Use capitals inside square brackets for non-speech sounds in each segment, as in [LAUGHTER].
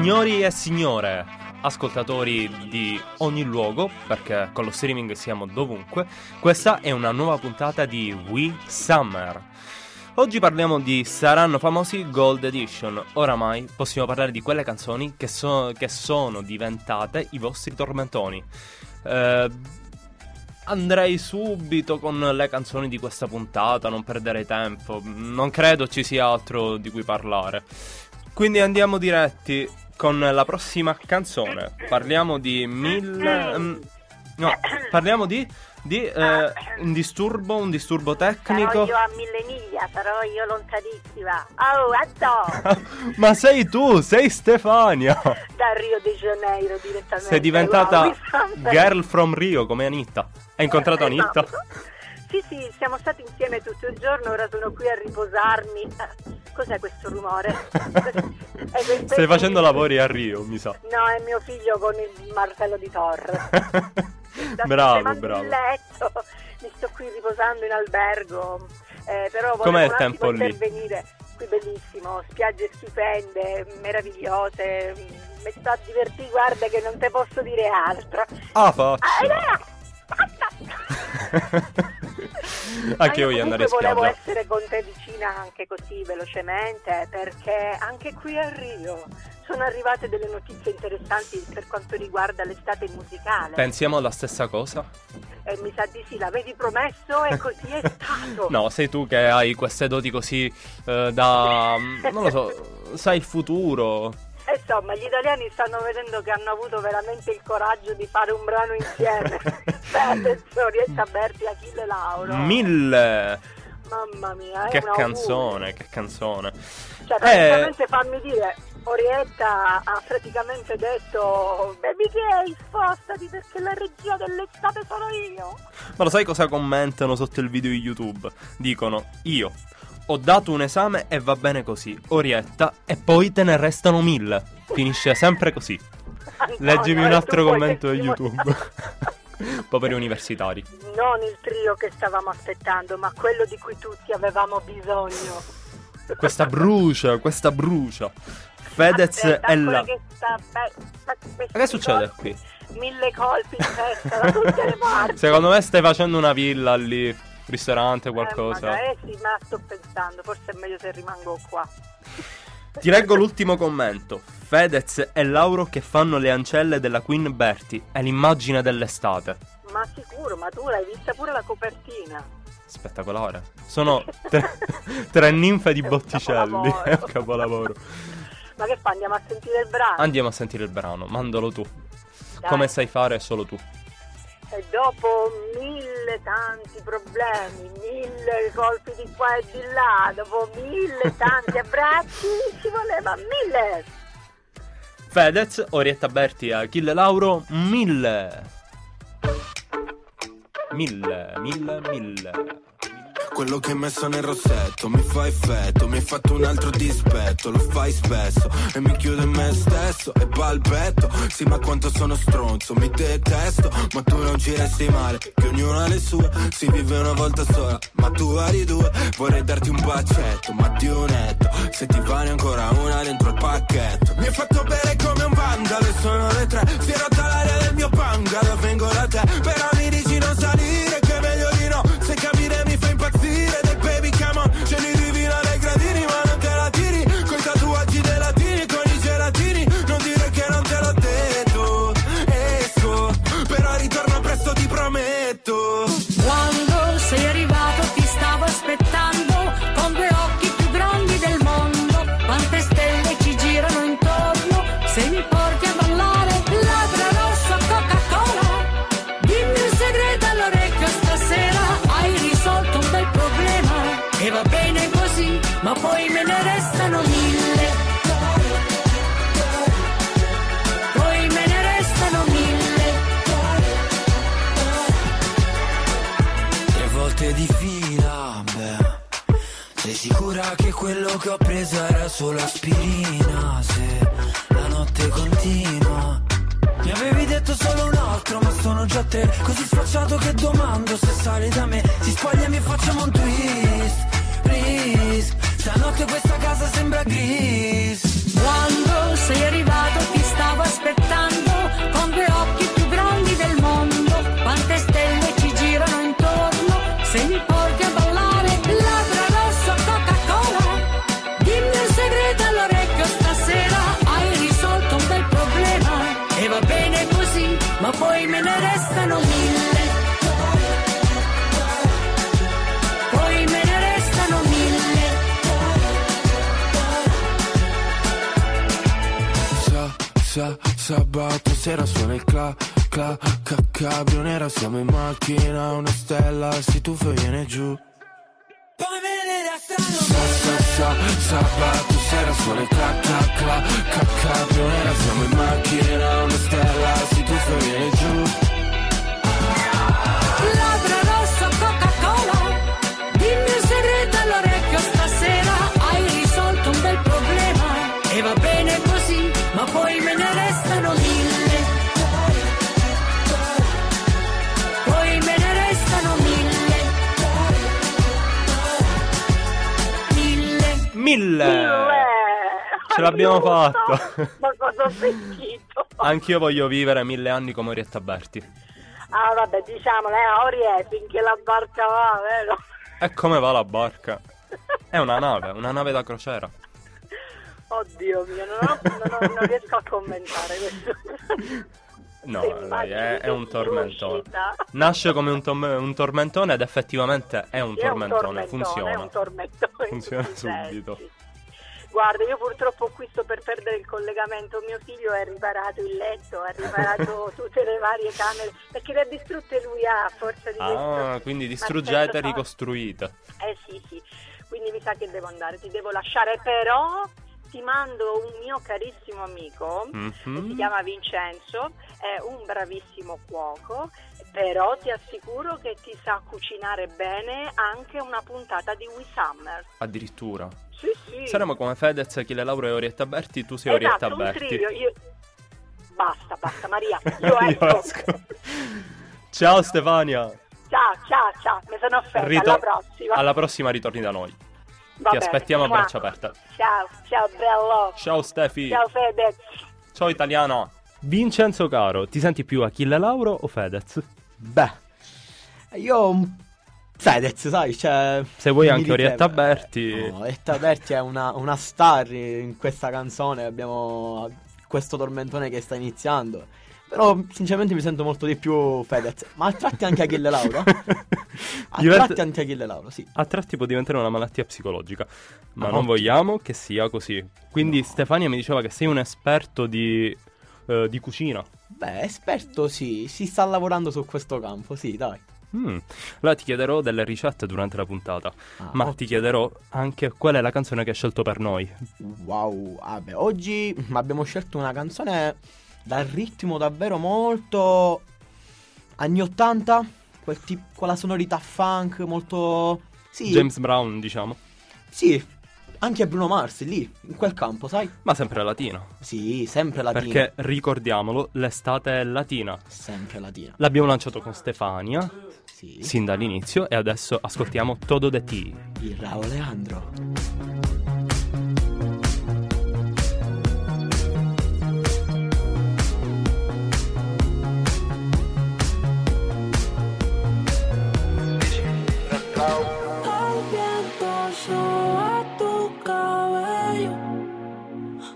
Signori e signore, ascoltatori di ogni luogo, perché con lo streaming siamo dovunque, questa è una nuova puntata di We Summer. Oggi parliamo di Saranno famosi Gold Edition. Oramai possiamo parlare di quelle canzoni che, so- che sono diventate i vostri tormentoni. Eh, andrei subito con le canzoni di questa puntata, non perdere tempo. Non credo ci sia altro di cui parlare. Quindi andiamo diretti con la prossima canzone. Parliamo di mille. mm, no, parliamo di. di eh, un disturbo, un disturbo tecnico. Sarò io a mille miglia, sarò io lontanissima. Oh, addo! [LAUGHS] Ma sei tu, sei Stefania. da Rio de Janeiro direttamente. Sei diventata Wow, girl from Rio come Anitta. Hai incontrato Anitta? Sì, sì, siamo stati insieme tutto il giorno, ora sono qui a riposarmi. Eh, Cos'è questo rumore? [LAUGHS] Stai facendo lavori a Rio, mi sa. No, è mio figlio con il martello di Thor. [LAUGHS] Bravo, bravo. letto, mi sto qui riposando in albergo, eh, però Com'è il tempo lì? intervenire. Qui bellissimo, spiagge stupende, meravigliose, mi sto a divertire, guarda che non te posso dire altro. Ah, Ah, faccia. Elena! [LAUGHS] Anche io voglio andare in comunque volevo spiaggia. essere con te vicina anche così velocemente perché anche qui a Rio sono arrivate delle notizie interessanti per quanto riguarda l'estate musicale. Pensiamo alla stessa cosa? E mi sa di sì, l'avevi promesso e così è stato. [LAUGHS] No, sei tu che hai queste doti così eh, da... non lo so, sai il futuro. E Insomma, gli italiani stanno vedendo che hanno avuto veramente il coraggio di fare un brano insieme. [LAUGHS] Beh, adesso riesce a Berti Achille Lauro. Mille! Mamma mia, è Che canzone, che canzone. Cioè, Eh. praticamente fammi dire, Orietta ha praticamente detto Baby gay, spostati perché la regia dell'estate sono io. Ma lo sai cosa commentano sotto il video di YouTube? Dicono, io ho dato un esame e va bene così, Orietta, e poi te ne restano mille. Finisce sempre così. Leggimi un altro commento di. YouTube. [LAUGHS] Poveri universitari. Non il trio che stavamo aspettando, ma quello di cui tutti avevamo bisogno. Questa brucia, questa brucia. Fedez Aspetta, ancora la... che sta- beh, che succede colpi- qui? Mille colpi in testa da tutte le [LAUGHS] parti. Secondo me stai facendo una villa lì, ristorante, Eh, qualcosa. eh sì, ma sto pensando, forse è meglio se rimango qua. Ti leggo l'ultimo commento. Fedez e Lauro che fanno le ancelle della Queen Bertie. È l'immagine dell'estate. Ma sicuro, ma tu l'hai vista pure la copertina. Spettacolare. Sono tre, [LAUGHS] tre ninfe di È [LAUGHS] Botticelli. capolavoro. È un capolavoro. Ma che fa? Andiamo a sentire il brano? Andiamo a sentire il brano. Mandalo tu. Dai. Come sai fare solo tu. E dopo mille tanti problemi, mille colpi di qua e di là, dopo mille [LAUGHS] tanti abbracci, ci voleva mille. Fedez, Orietta Berti Achille Lauro, mille. Mille, mille, mille. Quello che hai messo nel rossetto mi fa effetto, mi hai fatto un altro dispetto, lo fai spesso e mi chiudo in me stesso e balbetto. Sì, ma quanto sono stronzo, mi detesto, ma tu non ci resti male, che ognuno ha le sue, si vive una volta sola, ma tu hai due, vorrei darti un bacetto, ma di un se ti vale ancora una dentro il pacchetto. Mi hai fatto bere come un vandalo sono le tre, si è rotta l'aria del mio bungalow, vengo da te, però ma poi me ne restano mille. Poi me ne restano mille. Sa, sa, sabato sera suona il cla, cla, ca, cabrio nera Siamo in macchina, una stella, si tuffa e viene giù Sa, sa, sa, sabato sera il cla, cla, cla, ca, cabrio nera Siamo in macchina, una stella, si tuffa e viene giù Mille Mille! Uè, Ce l'abbiamo fatta. Ma cosa ho sentito? Anch'io voglio vivere mille anni come Orietta Berti. Ah vabbè diciamolo, eh, Orie, finché la barca va, vero? E come va la barca? È una nave, una nave da crociera. Oddio mio, non, ho- non ho- non riesco a commentare questo. No, dai, è, è un tormentone. Nasce come un, tom- un tormentone ed effettivamente è un è un tormentone, tormentone, funziona. È un tormentone. Funziona subito. sensi. Guarda, io purtroppo qui sto per perdere il collegamento. Mio figlio ha riparato il letto, ha riparato [LAUGHS] tutte le varie camere perché le ha distrutte lui ha a forza di Ah, questo. quindi distruggete e ricostruite. Eh sì, sì. Quindi mi sa che devo andare, ti devo lasciare, però ti mando un mio carissimo amico che si Mhm. chiama Vincenzo, è un bravissimo cuoco, però ti assicuro che ti sa cucinare bene anche una puntata di We Summer. Addirittura. Sì, sì. Saremo come Fedez, Achille Lauro e Orietta Berti, tu sei esatto, Orietta Berti. io... Basta, basta Maria, [LAUGHS] io esco. Ciao Stefania. Ciao, ciao, ciao, mi sono offerta, Rito- alla prossima. Alla prossima ritorni da noi. Va Ti bene. aspettiamo a braccia aperte. Ciao, ciao bello. Ciao Stefi. Ciao Fedez. Ciao italiana. Vincenzo caro, ti senti più Achille Lauro o Fedez? Beh, io Fedez, sai, cioè... Se vuoi anche Orietta Berti. No, Orietta Berti è una, una star in questa canzone, abbiamo questo tormentone che sta iniziando. Però sinceramente mi sento molto di più Fedez, ma a tratti anche Achille Lauro. A Diventa- [LAUGHS] tratti anche Achille Lauro, sì. A tratti può diventare una malattia psicologica, ma Ah, non ottimo. vogliamo che sia così. Quindi Stefania mi diceva che sei un esperto di, eh, di cucina. Beh, esperto sì, si sta lavorando su questo campo, sì, dai. Mm. Allora ti chiederò delle ricette durante la puntata, Ah, ma ottimo. ti chiederò anche qual è la canzone che hai scelto per noi. Wow, vabbè, oggi abbiamo scelto una canzone dal ritmo davvero molto anni 80, quel tip- quella sonorità funk molto sì, James Brown, diciamo, sì, anche Bruno Mars lì, in quel campo, sai? ma sempre latina. Sì, sempre latina. Perché ricordiamolo, l'estate è latina. sempre latina. L'abbiamo lanciato con Stefania Sì. sin dall'inizio e adesso ascoltiamo Todo de Ti. Il Rao Leandro. El viento soba tu cabello.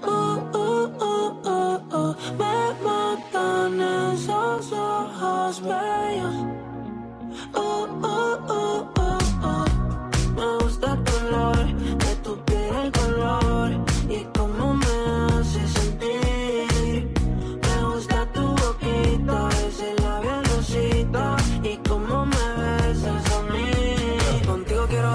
Oh, oh, oh, oh, oh. Me matan esos ojos bellos. Oh, oh, oh.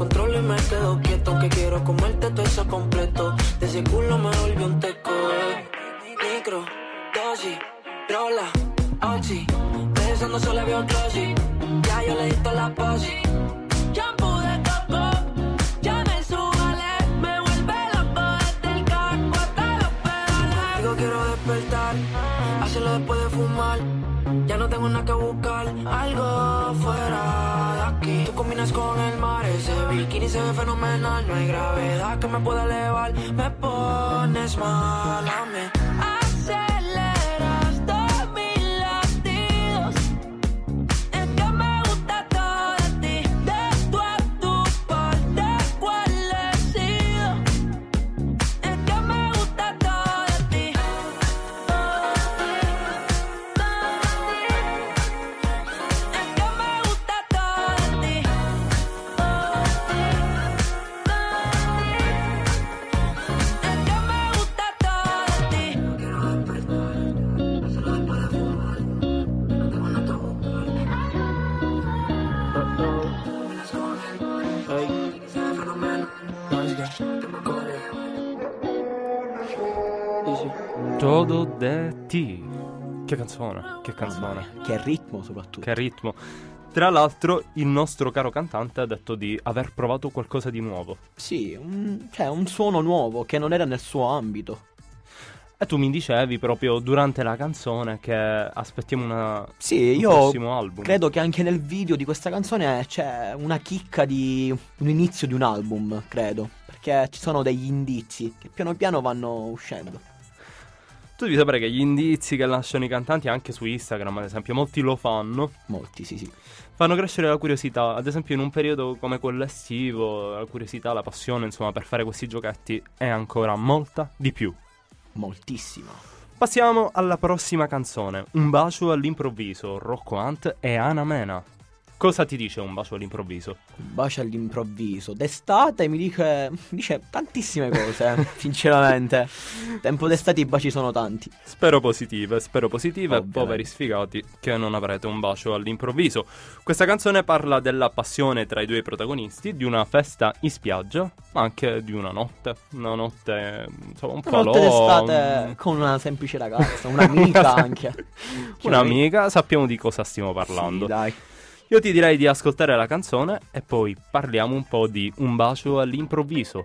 controlo y me quedo quieto. Que quiero comerte todo eso completo. De ese culo me volvió un teco. eh. Micro, dosis, rola, oxi. Pensando solo veo glossy. Ya yo le di la posi. Tengo que buscar, algo fuera de aquí. Tú combinas con el mar, ese bikini se ve fenomenal. No hay gravedad que me pueda elevar, me pones mal a mí. Che canzone, che canzone, Che ritmo soprattutto. che ritmo. Tra l'altro, il nostro caro cantante ha detto di aver provato qualcosa di nuovo. Sì, un, cioè un suono nuovo che non era nel suo ambito. E tu mi dicevi proprio durante la canzone che aspettiamo una, Sì, un io prossimo album. credo che anche nel video di questa canzone c'è una chicca di un inizio di un album, credo. Perché ci sono degli indizi che piano piano vanno uscendo. Tu devi sapere che gli indizi che lasciano i cantanti anche su Instagram, ad esempio, molti lo fanno, Molti, sì, sì. fanno crescere la curiosità. Ad esempio, in un periodo come quello estivo, la curiosità, la passione, insomma, per fare questi giochetti è ancora molta di più. Moltissimo. Passiamo alla prossima canzone. Un bacio all'improvviso, Rocco Hunt e Ana Mena. Cosa ti dice un bacio all'improvviso? Un bacio all'improvviso. D'estate mi dice, dice tantissime cose, [LAUGHS] sinceramente. Tempo d'estate i baci sono tanti. Spero positive, spero positive, Ovviamente. poveri sfigati che non avrete un bacio all'improvviso. Questa canzone parla della passione tra i due protagonisti, di una festa in spiaggia, ma anche di una notte, una notte insomma un po' Una notte d'estate con una semplice ragazza, un'amica [LAUGHS] anche. Un'amica, sappiamo di cosa stiamo parlando. Sì, dai. Io ti direi di ascoltare la canzone e poi parliamo un po' di Un bacio all'improvviso.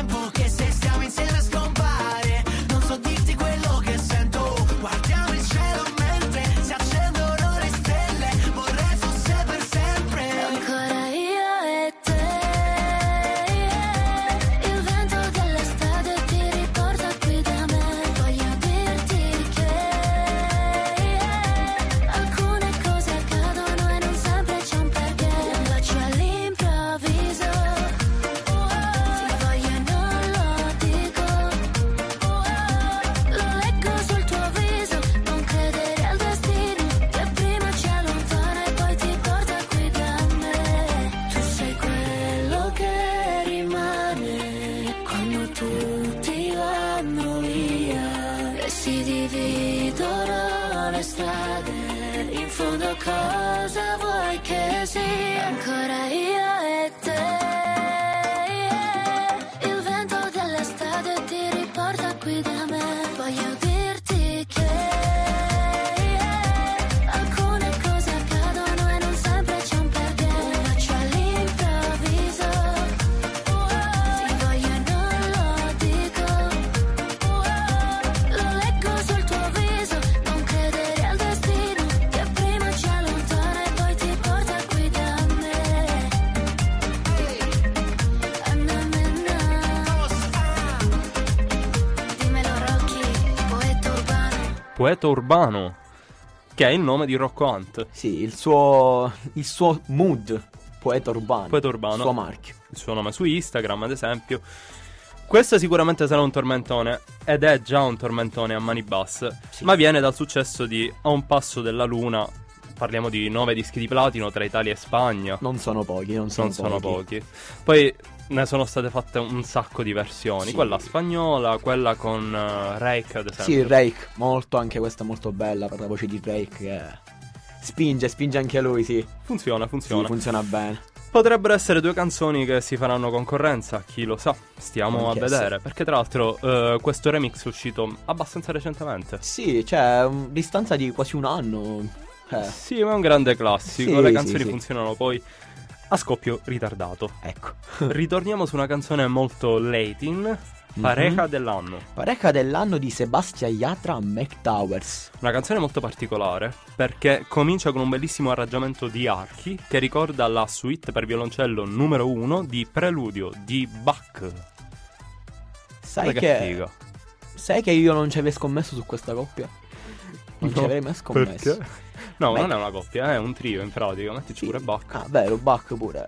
Poeta urbano, che è il nome di Rocco Hunt, Sì, il suo, il suo mood, poeta urbano. poeta urbano. Il suo marchio. il suo nome su Instagram, ad esempio. Questo sicuramente sarà un tormentone, ed è già un tormentone a mani basse, Sì. ma viene dal successo di A un passo della luna. Parliamo di nove dischi di platino tra Italia e Spagna. Non sono pochi, non sono non sono pochi. pochi. Poi ne sono state fatte un sacco di versioni. Sì. Quella spagnola, quella con eh, Rake, ad esempio. Sì, Rake, molto, anche questa molto bella per la voce di Rake che spinge, spinge anche lui, sì. Funziona, Sì, funziona. funziona bene. Potrebbero essere due canzoni che si faranno concorrenza, chi lo sa, stiamo Anche a vedere. Perché tra l'altro eh, questo remix è uscito abbastanza recentemente. Sì, cioè, distanza di quasi un anno. Eh, Sì, ma è un grande classico. Sì, Le canzoni sì. funzionano poi a scoppio ritardato. ecco. [LAUGHS] Ritorniamo su una canzone molto Latin, Pareja Mhm. dell'anno. Pareca dell'anno di Sebastian Yatra a Mac Towers. Una canzone molto particolare perché comincia con un bellissimo arrangiamento di archi che ricorda la suite per violoncello numero 1 di Preludio di Bach. Sai Guarda che, figa. sai che io non ci avrei scommesso su questa coppia? Non ci No, avrei mai scommesso. Perché? No, Beh. non è una coppia, è un trio in pratica. Mettici Sì. pure Bach. Ah, vero, Bach pure.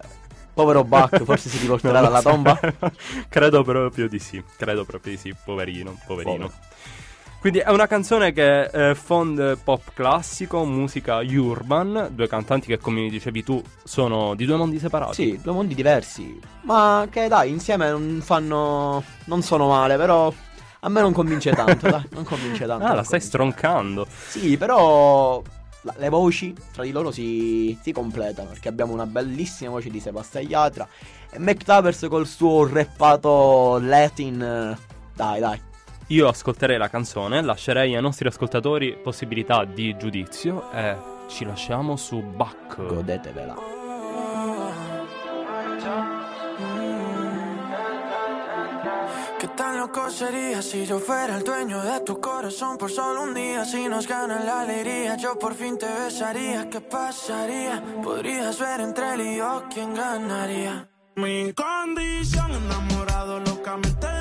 Povero Bach, [LAUGHS] forse si riporterà lo dalla so. tomba. [LAUGHS] Credo proprio di sì. Credo proprio di sì. Poverino, poverino. Povero. Quindi è una canzone che eh, fonde pop classico, musica urban, due cantanti che come dicevi tu sono di due mondi separati. Sì, due mondi diversi. Ma che dai, insieme non fanno. Non sono male, però. A me non convince tanto, dai. Non convince tanto. Ah, la stai convince. stroncando. Sì, però. La- le voci tra di loro si, si completano. Perché abbiamo una bellissima voce di Sebastian Yatra. E Mac Towers col suo rappato Latin. Dai, dai. Io ascolterei la canzone, lascerei ai nostri ascoltatori possibilità di giudizio e ci lasciamo su Bach. Godetevela. Tan loco sería si yo fuera el dueño de tu corazón por solo un día? Si nos gana la alegría, yo por fin te besaría. ¿Qué pasaría? Podrías ver entre él y yo quién ganaría. Mi condición, enamorado locamente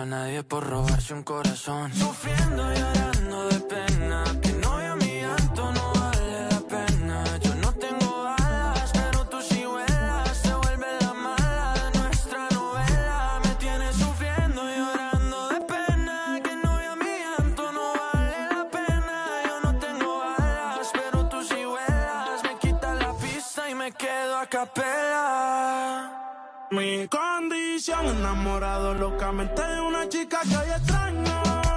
a nadie por robarse un corazón. Sufriendo y llorando Condición enamorado locamente de una chica que hoy extraño.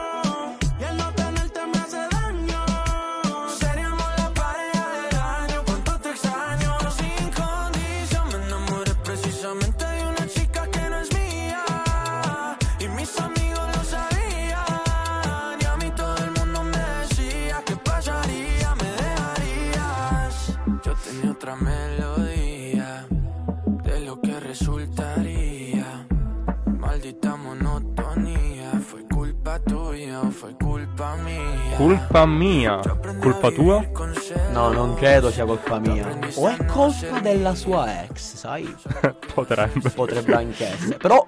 Colpa mia. Colpa tua? No, non credo sia colpa mia. O è colpa della sua ex, sai? [LAUGHS] Potrebbe. Potrebbe anche essere. Però,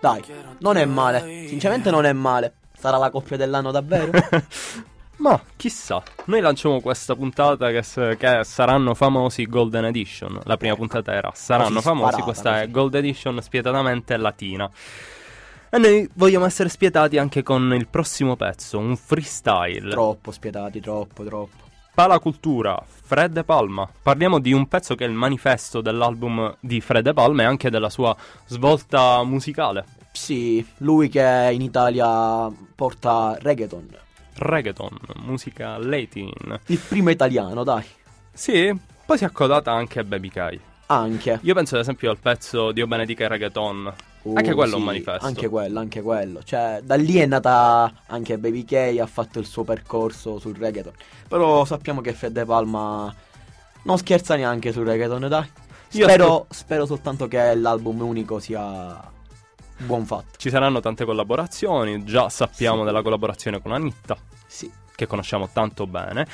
dai, non è male. Sinceramente non è male. Sarà la coppia dell'anno davvero? [LAUGHS] Ma chissà, noi lanciamo questa puntata che, che saranno famosi Golden Edition. La prima puntata era saranno famosi, questa è così. Gold Edition spietatamente latina. E noi vogliamo essere spietati anche con il prossimo pezzo, un freestyle. troppo spietati, troppo, troppo. Pala Cultura, Fred De Palma. Parliamo di un pezzo che è il manifesto dell'album di Fred De Palma e anche della sua svolta musicale. Sì, lui che in Italia porta reggaeton. Reggaeton, musica latin. Il primo italiano, dai. Sì, poi si è accodata anche a Baby Kai. Anche. Io penso ad esempio al pezzo Dio benedica il reggaeton. Uh, anche quello è un sì, manifesto. Anche quello, anche quello. Cioè, da lì è nata anche Baby K, ha fatto il suo percorso sul reggaeton. Però sappiamo che Fred De Palma non scherza neanche sul reggaeton, dai. Io Spero, spero soltanto che l'album unico sia buon fatto. Ci saranno tante collaborazioni, già sappiamo Sì. della collaborazione con Anitta, Sì. che conosciamo tanto bene.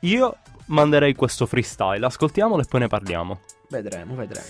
Io manderei questo freestyle, ascoltiamolo e poi ne parliamo. Vedremo, vedremo.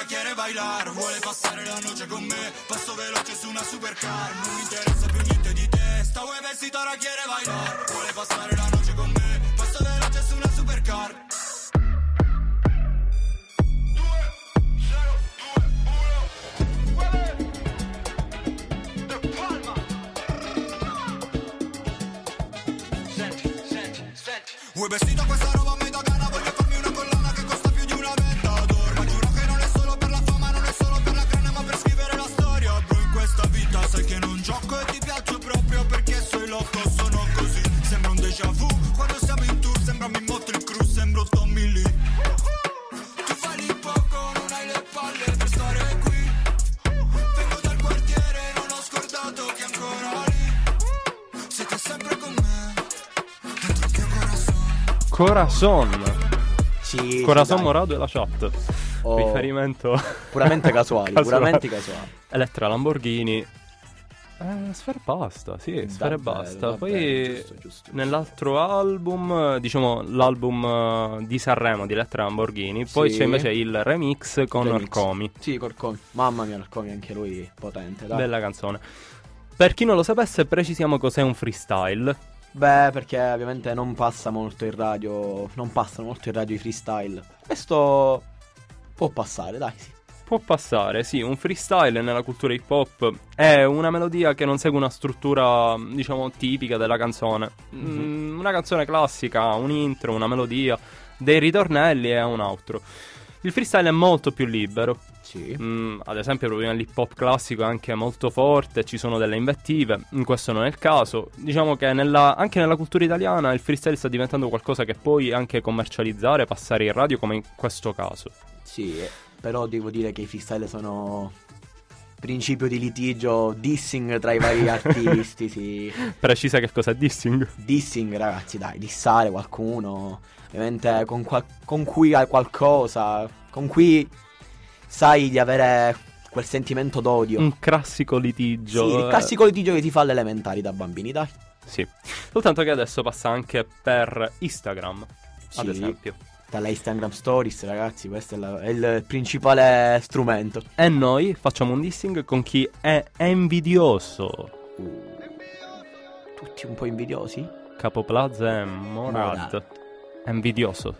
Webesito ora quiere bailar Vuole passare la noce con me? Passo veloce su una supercar. Non mi interessa più niente di te. Sta webesito ora quiere bailar Vuole passare la noce con me? Passo veloce su una supercar. Vuoi vestito questa roba Corazon. Sì, Corazon sì. Morado e la chat. Oh, Riferimento [LAUGHS] Puramente casuali, Casuali. puramente casuali. Elettra Lamborghini. Eh, Sfera e basta, sì, Sfera basta. Poi giusto, giusto. nell'altro album, diciamo l'album eh, di Sanremo di Elettra Lamborghini, poi Sì. c'è invece il remix con Remix. Orcomi. Sì, Corcomi. Mamma mia, Corcomi anche lui potente, dai. Bella canzone. Per chi non lo sapesse, precisiamo cos'è un freestyle. Beh, perché ovviamente non passa molto in radio. Non passano molto in radio i freestyle. Questo può passare, dai, sì. Può passare, sì, un freestyle nella cultura hip hop è una melodia che non segue una struttura, diciamo, tipica della canzone. Mm, una canzone classica, un intro, una melodia, dei ritornelli e un outro. Il freestyle è molto più libero. Sì. Mm, ad esempio, proprio nell'hip hop classico è anche molto forte, ci sono delle invettive. In questo non è il caso. Diciamo che nella- anche nella cultura italiana il freestyle sta diventando qualcosa che puoi anche commercializzare, passare in radio, come in questo caso. Sì, eh, però devo dire che i freestyle sono principio di litigio, dissing tra i vari [LAUGHS] artisti, sì. Precisa che cosa è dissing? Dissing, ragazzi, dai, dissare qualcuno, ovviamente con, qual- con cui hai qualcosa, con cui sai di avere quel sentimento d'odio. Un classico litigio. Sì, il eh, classico litigio che ti fa alle elementari da bambini, dai. Sì. Soltanto che adesso passa anche per Instagram, ad Sì. esempio. Dalle Instagram Stories, ragazzi, questo è, la- è il principale strumento. E noi facciamo un dissing con chi è invidioso. Tutti un po' invidiosi? Capo Plaza e Morad. Morad. È invidioso.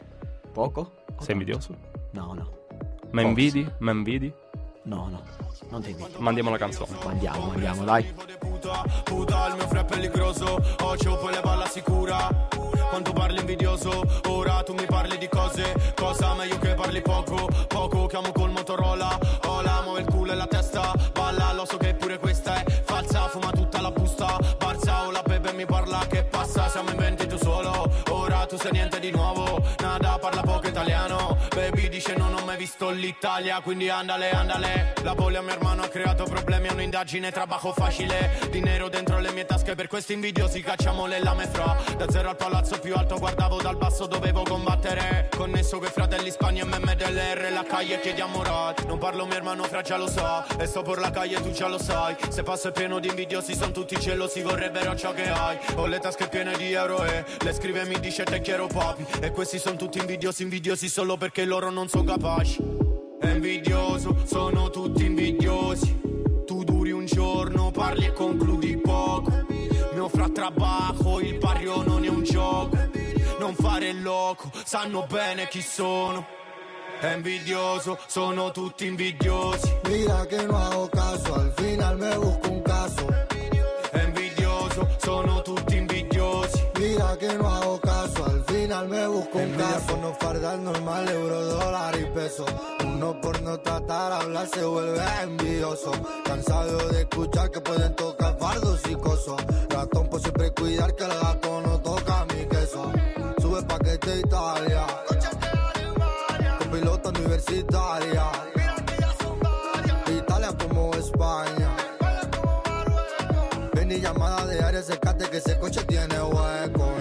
Poco? Sei invidioso? No, no. Ma invidi? Ma invidi? No, no. Non ti invidio. Mandiamo la canzone. Mandiamo, mandiamo, dai. puta, il mio fra è pelligroso Occhio, poi le balla sicura Quanto parli invidioso, ora tu mi parli di cose Cosa meglio che parli poco, poco Chiamo col Motorola, ola, muove il culo e la testa Balla, lo so che pure questa è falsa Fuma tutta la busta, barza o la bebe mi parla Che tu sei niente di nuovo. Nada, parla poco italiano. Baby dice non ho mai visto l'Italia Quindi andale, andale. La bolla mio hermano ha creato problemi È un'indagine, trabajo facile. Dinero dentro le mie tasche Per questi invidiosi cacciamo le lame fra Da zero al palazzo più alto Guardavo dal basso, dovevo combattere. Connesso coi fratelli Spagna e MMDLR La calle chiediamo rat Non parlo mio hermano fra già lo sa E sto per la calle tu già lo sai. Se passo è pieno di invidiosi Sono tutti gelosi Vorrebbero ciò che hai. Ho le tasche piene di euro e Le scrive e mi dice te quiero papi E questi sono tutti invidiosi Invidiosi solo perché loro non sono capaci. È invidioso Sono tutti invidiosi. Tu duri un giorno Parli e concludi poco. Mio fra trabajo Il barrio non è un gioco. Non fare il loco Sanno bene chi sono. È invidioso Sono tutti invidiosi. Mira que no hago caso, al final me busco un caso. È invidioso Sono tutti que no hago caso, al final me busco un caso. no fardar normal, euro, dólar y peso. Uno por no tratar, hablar se vuelve envidioso. Cansado de escuchar que pueden tocar fardos y cosos. Ratón por siempre cuidar que el gato no toca mi queso. Sube paquete Italia. Con pilota universitaria. Llamada de área secate que ese coche tiene hueco.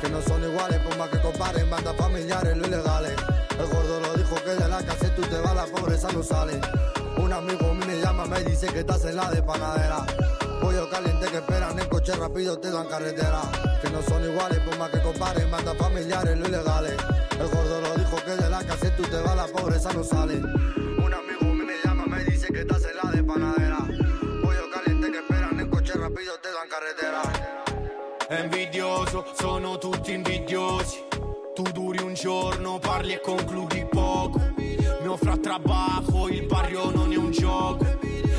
Que no son iguales, por más que comparen, bandas familiares, lo ilegales. El gordo lo dijo que de la casa tú te vas, la pobreza no sale. Un amigo mío me llama, me dice que estás en la de panadera. Pollo caliente que esperan en coche rápido, te dan carretera. Que no son iguales, por más que comparen, bandas familiares, lo ilegales. El gordo lo dijo que de la casa tú te vas, la pobreza no sale. Un amigo mío me llama, me dice que estás en la de panadera. Te dan carretera. È invidioso, sono tutti invidiosi. Tu duri un giorno, parli e concludi poco. Mio fra trabajo, il barrio non è un gioco.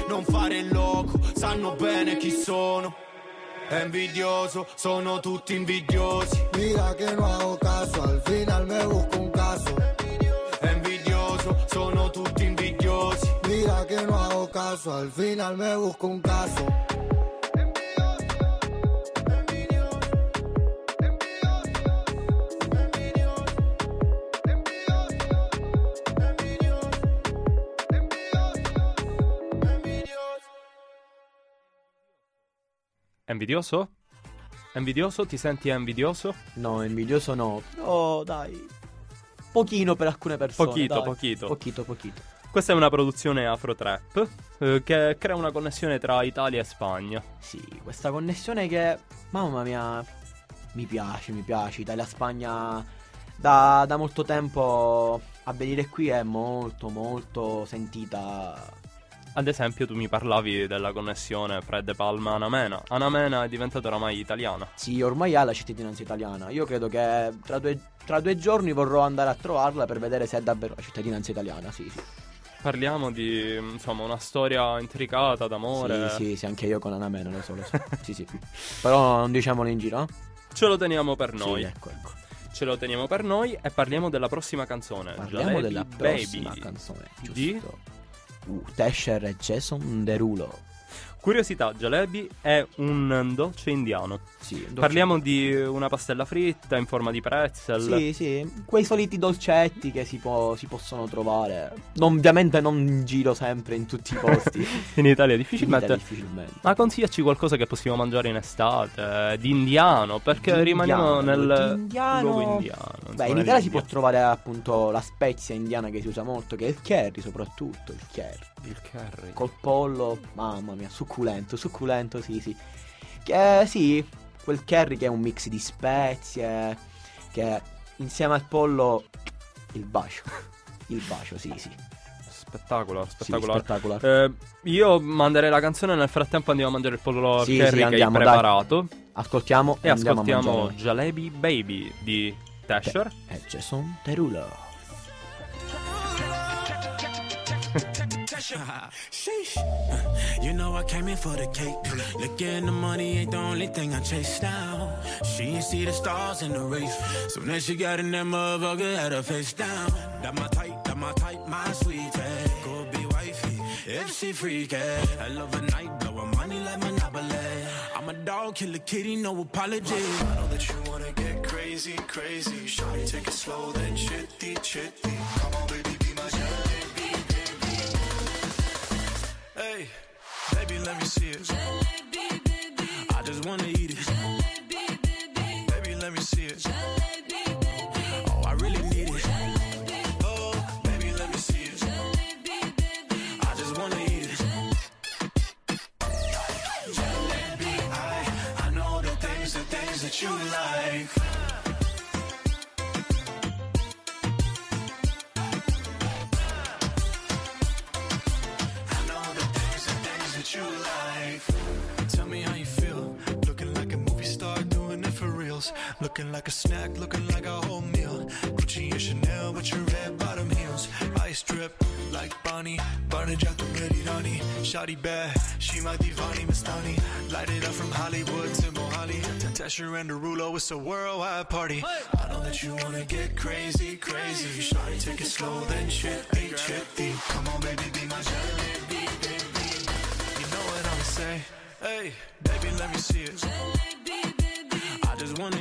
Non fare il loco, sanno bene chi sono. È invidioso, sono tutti invidiosi. Mira que no hago caso, al final me busco un caso. È invidioso, sono tutti invidiosi. Mira que no hago caso, al final me busco un caso. Invidioso? Invidioso? Ti senti invidioso? No, invidioso no. Però dai. Pochino per alcune persone. Pochito, dai. pochito. Pochito, pochito. Questa è una produzione Afro Trap eh, che crea una connessione tra Italia e Spagna. Sì, questa connessione che. Mamma mia. Mi piace, mi piace. Italia-Spagna. Da, da molto tempo a venire qui è molto, molto sentita. Ad esempio, tu mi parlavi della connessione Fred Palma Anamena. Anamena è diventata oramai italiana. Sì, ormai ha la cittadinanza italiana. Io credo che tra due, tra due giorni vorrò andare a trovarla per vedere se è davvero la cittadinanza italiana. Sì, sì. Parliamo di insomma una storia intricata d'amore. Sì, sì, sì, anche io con Anamena lo so, lo so. sì, sì. Però non diciamolo in giro, no? Ce lo teniamo per noi. Sì, ecco, ecco. Ce lo teniamo per noi e parliamo della prossima canzone. Parliamo Jalebi della Baby. prossima canzone, giusto? Di? Uh, Tesher e Jason Derulo. Curiosità, jalebi è un dolce indiano. Sì, dolce- Parliamo di una pastella fritta in forma di pretzel. Sì, sì, quei soliti dolcetti che si, può- si possono trovare. Non- ovviamente non in giro sempre in tutti i posti. [LAUGHS] In Italia In difficilmente. Italia difficilmente. Ma consigliaci qualcosa che possiamo mangiare in estate, eh, di indiano, perché Di rimaniamo indiano, nel di indiano. luogo indiano. Beh, in Italia si può trovare appunto la spezia indiana che si usa molto, che è il curry soprattutto, il curry. Il curry. Col pollo, mamma mia, succulento, succulento, sì, sì. Che sì, quel curry che è un mix di spezie, che insieme al pollo il bacio. Il bacio, sì, sì. Spettacolo, Sì, spettacolare. spettacolare. Eh, io manderei la canzone nel frattempo andiamo a mangiare il pollo Sì, curry sì, che andiamo, hai dai. preparato Ascoltiamo e ascoltiamo. Jalebi Baby di Tasher. È Jason Derulo. [LAUGHS] Sheesh. You know I came in for the cake. Looking the money ain't the only thing I chase down. She ain't see the stars in the race. So then she got in that motherfucker, had her face down. That my type, that my type, my sweetie. Could be wifey if she freaky. I love a night, blow her money like Monopoly. I'm a dog, kill a kitty, no apology. I know that you wanna get crazy, crazy. Shawty, take it slow, then chitty, chitty. Come on, let me see it. I just wanna eat it. Baby, let me see it. Oh, Looking like a snack, looking like a whole meal. Gucci and Chanel with your red bottom heels. Ice drip like Bonnie. Barney Jack the ready honey. Shotty bad, she my divani Mastani. Light it up from Hollywood to Mohali. Tesher and Derulo, it's a worldwide party. I know that you wanna get crazy, crazy. Shotty, take it slow, then chippy, chippy. Come on, baby, be my jalebi, baby. You know what I'ma say? Hey, baby, let me see it. I just wanna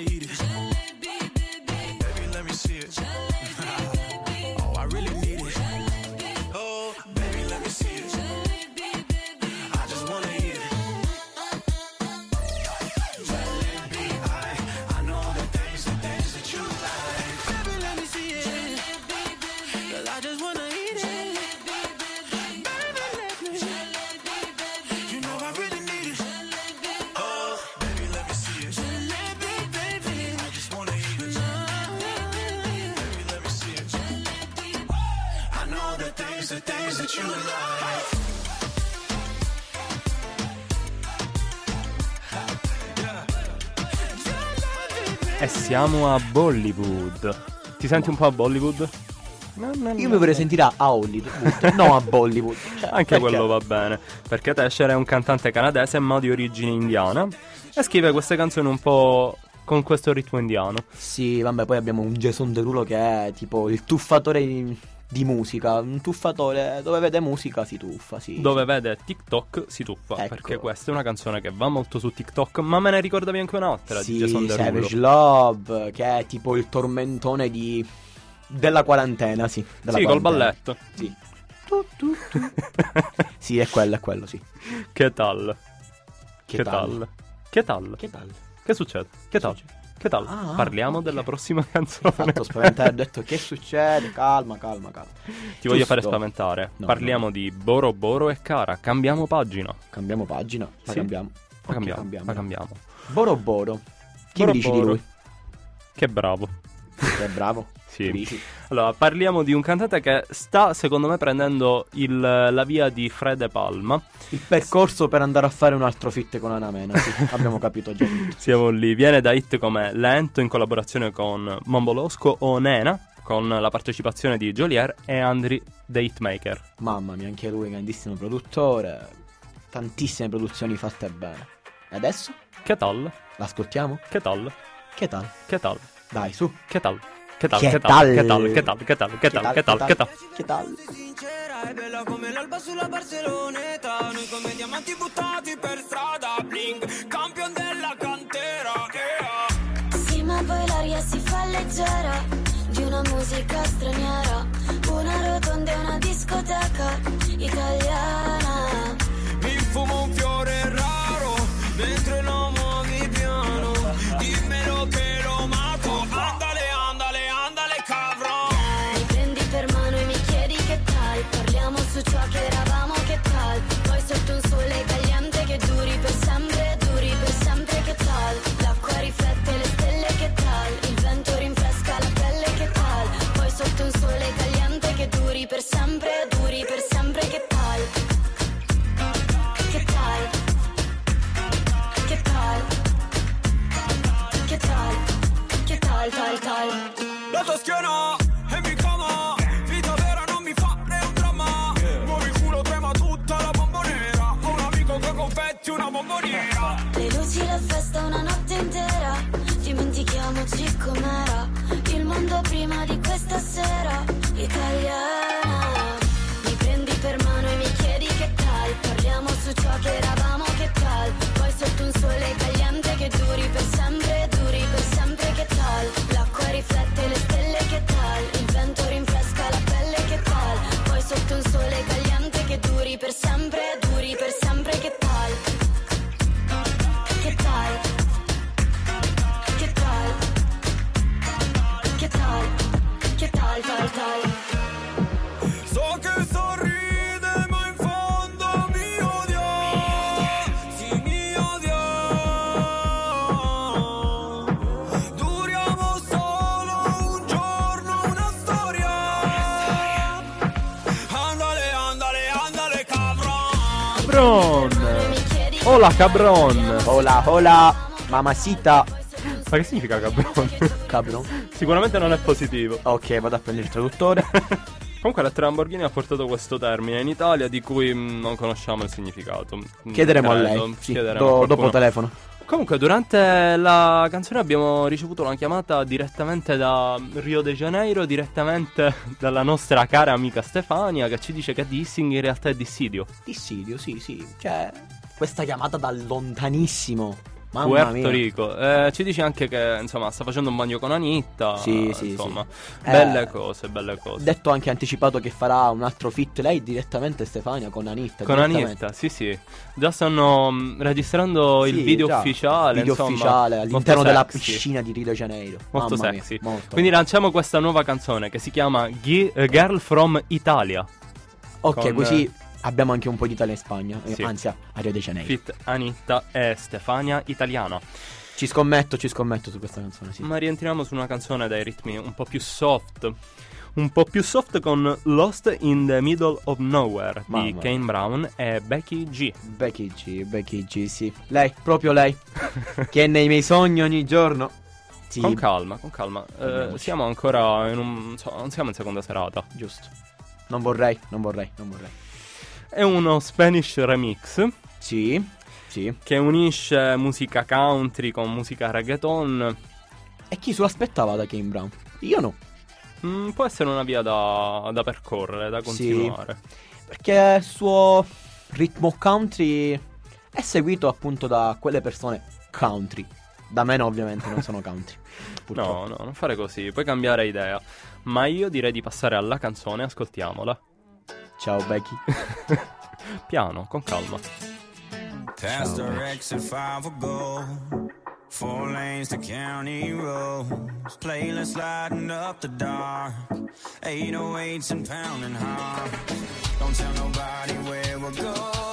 siamo a Bollywood. Ti senti un po' a Bollywood? Io mi vorrei sentire a Hollywood, no a Bollywood. [LAUGHS] Cioè, Anche perché? quello va bene, perché Tesher è un cantante canadese ma di origine indiana e scrive queste canzoni un po' con questo ritmo indiano. Sì, vabbè, poi abbiamo un Jason Derulo che è tipo il tuffatore di, musica. Un tuffatore dove vede musica si tuffa, sì. Dove vede TikTok si tuffa, Ecco. perché questa è una canzone che va molto su TikTok, ma me ne ricordavi anche un'altra Sì, di Jason Derulo. Savage Love, che è tipo il tormentone di... della quarantena, sì. Della Sì, col quarantena. balletto. Sì. Tu, tu, tu. [LAUGHS] sì, è quello, è quello, sì. Che tal? Che Che tal? tal? Che tal? Che tal? Che succede? Che tal? Che tal? Ah, Parliamo ok. della prossima [LAUGHS] canzone. Fatto spaventare, ho detto che succede? Calma, calma, calma. Ti voglio fare Giusto. spaventare. No, Parliamo di Boro Boro e Cara. Cambiamo pagina. Cambiamo pagina, la Sì. cambiamo. La Ok, cambiamo. cambiamo. La cambiamo. Boro Boro. Chi Boro mi dici Boro. di lui? Che bravo. Che bravo. Sì. Allora, parliamo di un cantante che sta, secondo me, prendendo il- la via di Fred e Palma. Il percorso per andare a fare un altro fit con Anamena, sì, [LAUGHS] abbiamo capito già. Siamo lì. Viene da hit come Lento in collaborazione con Mombolosco o Nena, con la partecipazione di Jolier e Andri The Hitmaker. Mamma mia, anche lui, grandissimo produttore. Tantissime produzioni fatte bene. E adesso? Che tal? L'ascoltiamo? Che tal? Che tal? Che tal? Dai, su. Che tal? Che tal? che tal? che tal? che tal? che tal? ¿Qué tal? ¿Qué tal? ¿Qué tal? ¿Qué tal? È bella come l'alba sulla Barceloneta Noi come diamanti buttati per strada Bling, campion della cantera Sì ma poi l'aria si fa leggera Di una musica straniera Una rotonda e una discoteca Italiana Mi fumo un fiore raro Hola cabron! Hola, hola, mamacita. Ma che significa cabron? Cabron. Sicuramente non è positivo. Ok, vado a prendere il traduttore. [LAUGHS] Comunque la Lamborghini ha portato questo termine in Italia di cui non conosciamo il significato. Chiederemo a credo. lei. Sì, Chiederemo do- a dopo telefono. Comunque, durante la canzone abbiamo ricevuto una chiamata direttamente da Rio de Janeiro, direttamente dalla nostra cara amica Stefania, che ci dice che dissing in realtà è dissidio. Dissidio, sì, sì. Cioè, questa chiamata da lontanissimo. Mamma Puerto mia. Rico. Eh, ci dice anche che insomma sta facendo un bagno con Anitta. Sì, sì, insomma, sì. belle Eh, cose, belle cose. Detto anche anticipato che farà un altro fit lei direttamente Stefania con Anitta. Con. Anitta, sì, sì. Già stanno mm, registrando il Sì, video già. ufficiale. Video insomma, ufficiale all'interno della piscina di Rio de Janeiro. Molto Mamma sexy. Mia, molto. Quindi lanciamo questa nuova canzone che si chiama eh, Girl from Italia. ok, con, così abbiamo anche un po' di Italia in Spagna. eh, Sì. Anzi, a Rio de Janeiro. Fit Anitta e Stefania Italiana. Ci scommetto, ci scommetto su questa canzone, sì. Ma rientriamo su una canzone dai ritmi un po' più soft. Un po' più soft con Lost in the Middle of Nowhere Mamma di. Kane Brown e Becky G. Becky G, Becky G, sì. Lei, proprio lei. [LAUGHS] che è nei miei sogni ogni giorno. Sì, Con calma, con calma. Eh, siamo ancora in un. non siamo in seconda serata. giusto. Non vorrei, non vorrei, non vorrei. È uno Spanish remix Sì, sì. che unisce musica country con musica reggaeton. E chi se lo aspettava da Kane Brown? Io no. Mm, può essere una via da, da percorrere, da Sì. continuare. Perché il suo ritmo country è seguito appunto da quelle persone country. Da me no, ovviamente, non sono country. [LAUGHS] Purtroppo. No, no, non fare così, puoi cambiare idea. Ma io direi di passare alla canzone, ascoltiamola. Ciao Becky. [LAUGHS] Piano, con calma. Past exit five ago. Four lanes to county roads. Playlist lighting up the dark. 808s and pounding hearts. Don't tell nobody where we're going.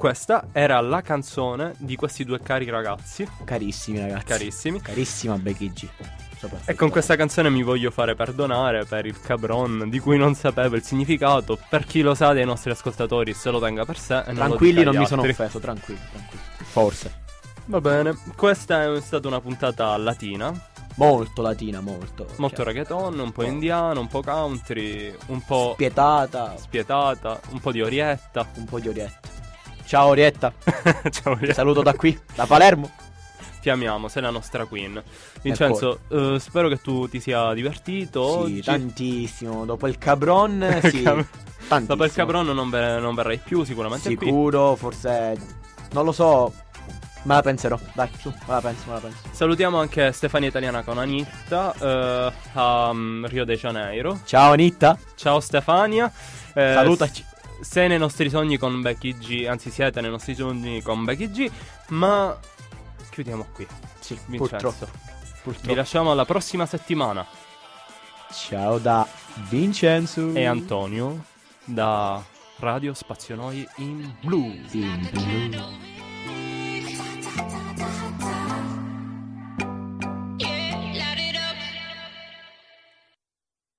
Questa era la canzone di questi due cari ragazzi, Carissimi ragazzi. carissimi. Carissima Becky G. E con questa canzone mi voglio fare perdonare per il cabron di cui non sapevo il significato. Per chi lo sa dei nostri ascoltatori, se lo tenga per sé. Non Tranquilli, non agli mi sono offeso, tranquilli, tranquilli. Forse. Va bene, questa è stata una puntata latina, Molto latina, molto. molto cioè, reggaeton, un po' indiano, un po' country, un po' Spietata, spietata, un po' di Orietta. un po' di Orietta. Ciao Orietta, [LAUGHS] Ciao ti Orietta. saluto da qui, da Palermo. Ti amiamo, sei la nostra queen. Vincenzo, eh, spero che tu ti sia divertito oggi. Sì, tantissimo. Dopo il cabron, [LAUGHS] sì. Cab- tantissimo. Dopo il cabron non, ver- non verrai più sicuramente qui. Sicuro, forse... Non lo so. Me la penserò. Dai, su, me la penso, me la penso. Salutiamo anche Stefania Italiana con Anitta eh, a mm, Rio de Janeiro. Ciao Anitta. Ciao Stefania. Eh, Salutaci. Sei nei nostri sogni con Becky G, anzi siete nei nostri sogni con Becky G, ma chiudiamo qui. Sì, Vincenzo. purtroppo. Vi Purtroppo. lasciamo alla prossima settimana. Ciao da Vincenzo. E Antonio da Radio Spazio Noi in Blu. In blu.